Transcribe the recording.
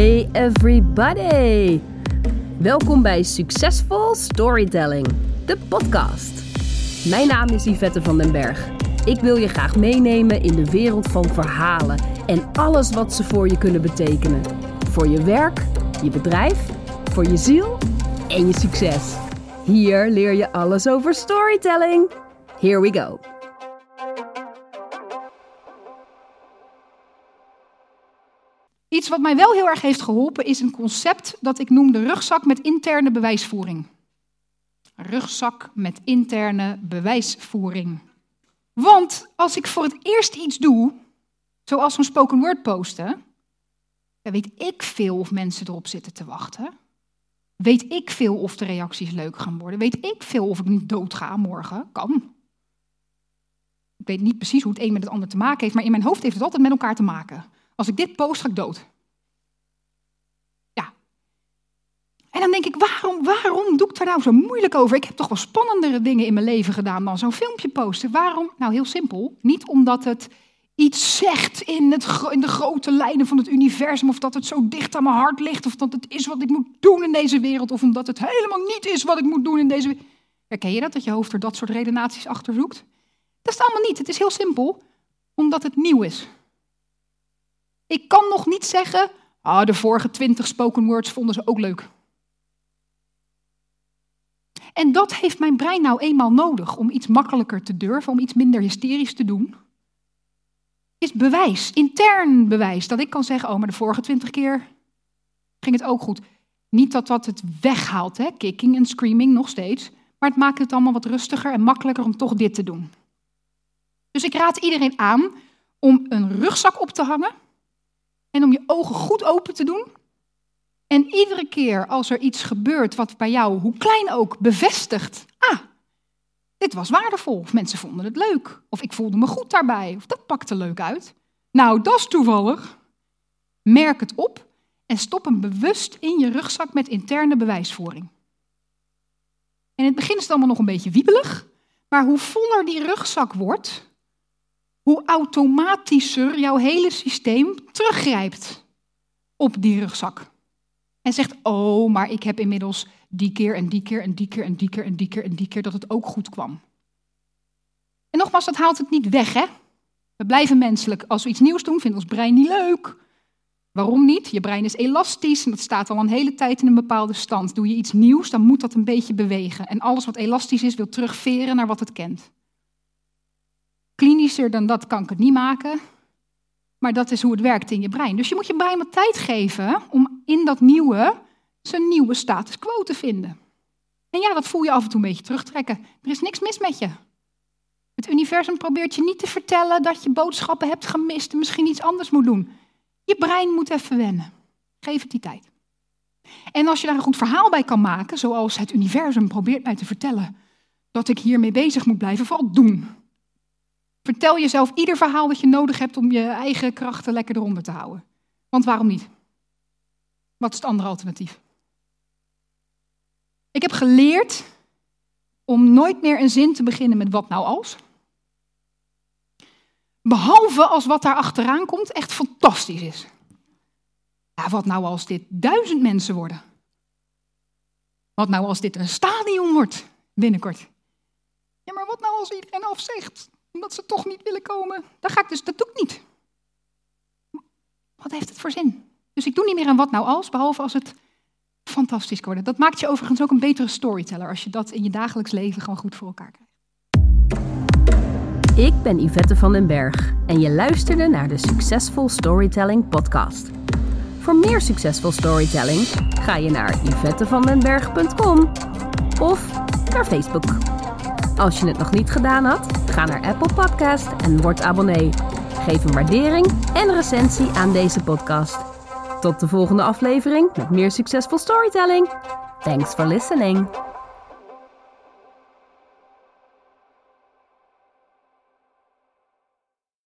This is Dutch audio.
Hey everybody! Welkom bij Successful Storytelling, de podcast. Mijn naam is Yvette van den Berg. Ik wil je graag meenemen in de wereld van verhalen en alles wat ze voor je kunnen betekenen. Voor je werk, je bedrijf, voor je ziel en je succes. Hier leer je alles over storytelling. Here we go. Iets wat mij wel heel erg heeft geholpen is een concept dat ik noem de rugzak met interne bewijsvoering. Rugzak met interne bewijsvoering. Want als ik voor het eerst iets doe, zoals een spoken word posten, dan weet ik veel of mensen erop zitten te wachten. Weet ik veel of de reacties leuk gaan worden. Weet ik veel of ik niet doodga morgen. Kan. Ik weet niet precies hoe het een met het ander te maken heeft, maar in mijn hoofd heeft het altijd met elkaar te maken. Als ik dit post, ga ik dood. Ja. En dan denk ik, waarom, waarom doe ik daar nou zo moeilijk over? Ik heb toch wel spannendere dingen in mijn leven gedaan dan zo'n filmpje posten. Waarom? Nou, heel simpel. Niet omdat het iets zegt in, het, in de grote lijnen van het universum, of dat het zo dicht aan mijn hart ligt, of dat het is wat ik moet doen in deze wereld, of omdat het helemaal niet is wat ik moet doen in deze wereld. Herken je dat, dat je hoofd er dat soort redenaties achter zoekt? Dat is het allemaal niet. Het is heel simpel, omdat het nieuw is. Ik kan nog niet zeggen, ah, de vorige twintig spoken words vonden ze ook leuk. En dat heeft mijn brein nou eenmaal nodig om iets makkelijker te durven, om iets minder hysterisch te doen. Is bewijs, intern bewijs, dat ik kan zeggen, oh, maar de vorige twintig keer ging het ook goed. Niet dat dat het weghaalt, hè? kicking en screaming nog steeds, maar het maakt het allemaal wat rustiger en makkelijker om toch dit te doen. Dus ik raad iedereen aan om een rugzak op te hangen en om je ogen goed open te doen. En iedere keer als er iets gebeurt wat bij jou, hoe klein ook, bevestigt. Ah, dit was waardevol. Of mensen vonden het leuk. Of ik voelde me goed daarbij. Of dat pakte leuk uit. Nou, dat is toevallig. Merk het op en stop hem bewust in je rugzak met interne bewijsvoering. En in het begin is het allemaal nog een beetje wiebelig. Maar hoe voller die rugzak wordt, hoe automatischer jouw hele systeem teruggrijpt op die rugzak. En zegt, oh, maar ik heb inmiddels die keer en die keer en die keer en die keer en die keer en die keer dat het ook goed kwam. En nogmaals, dat haalt het niet weg, hè? We blijven menselijk. Als we iets nieuws doen, vindt ons brein niet leuk. Waarom niet? Je brein is elastisch en dat staat al een hele tijd in een bepaalde stand. Doe je iets nieuws, dan moet dat een beetje bewegen. En alles wat elastisch is, wil terugveren naar wat het kent. Dan dat kan ik het niet maken. Maar dat is hoe het werkt in je brein. Dus je moet je brein wat tijd geven om in dat nieuwe zijn nieuwe status quo te vinden. En ja, dat voel je af en toe een beetje terugtrekken. Er is niks mis met je. Het universum probeert je niet te vertellen dat je boodschappen hebt gemist en misschien iets anders moet doen. Je brein moet even wennen. Geef het die tijd. En als je daar een goed verhaal bij kan maken, zoals het universum probeert mij te vertellen dat ik hiermee bezig moet blijven, vooral doen. Vertel jezelf ieder verhaal dat je nodig hebt om je eigen krachten lekker eronder te houden. Want waarom niet? Wat is het andere alternatief? Ik heb geleerd om nooit meer een zin te beginnen met wat nou als. Behalve als wat daar achteraan komt echt fantastisch is. Ja, wat nou als dit duizend mensen worden? Wat nou als dit een stadion wordt binnenkort? Ja, maar wat nou als iedereen afzegt? Omdat ze toch niet willen komen. Dan ga ik dus, dat doe ik niet. Wat heeft het voor zin? Dus ik doe niet meer aan wat nou als, behalve als het fantastisch wordt. Dat maakt je overigens ook een betere storyteller als je dat in je dagelijks leven gewoon goed voor elkaar krijgt. Ik ben Yvette van den Berg en je luisterde naar de Successful Storytelling podcast. Voor meer succesvol storytelling ga je naar yvettevandenberg.com of naar Facebook. Als je het nog niet gedaan had, ga naar Apple Podcast en word abonnee. Geef een waardering en recensie aan deze podcast. Tot de volgende aflevering met meer succesvol storytelling. Thanks for listening.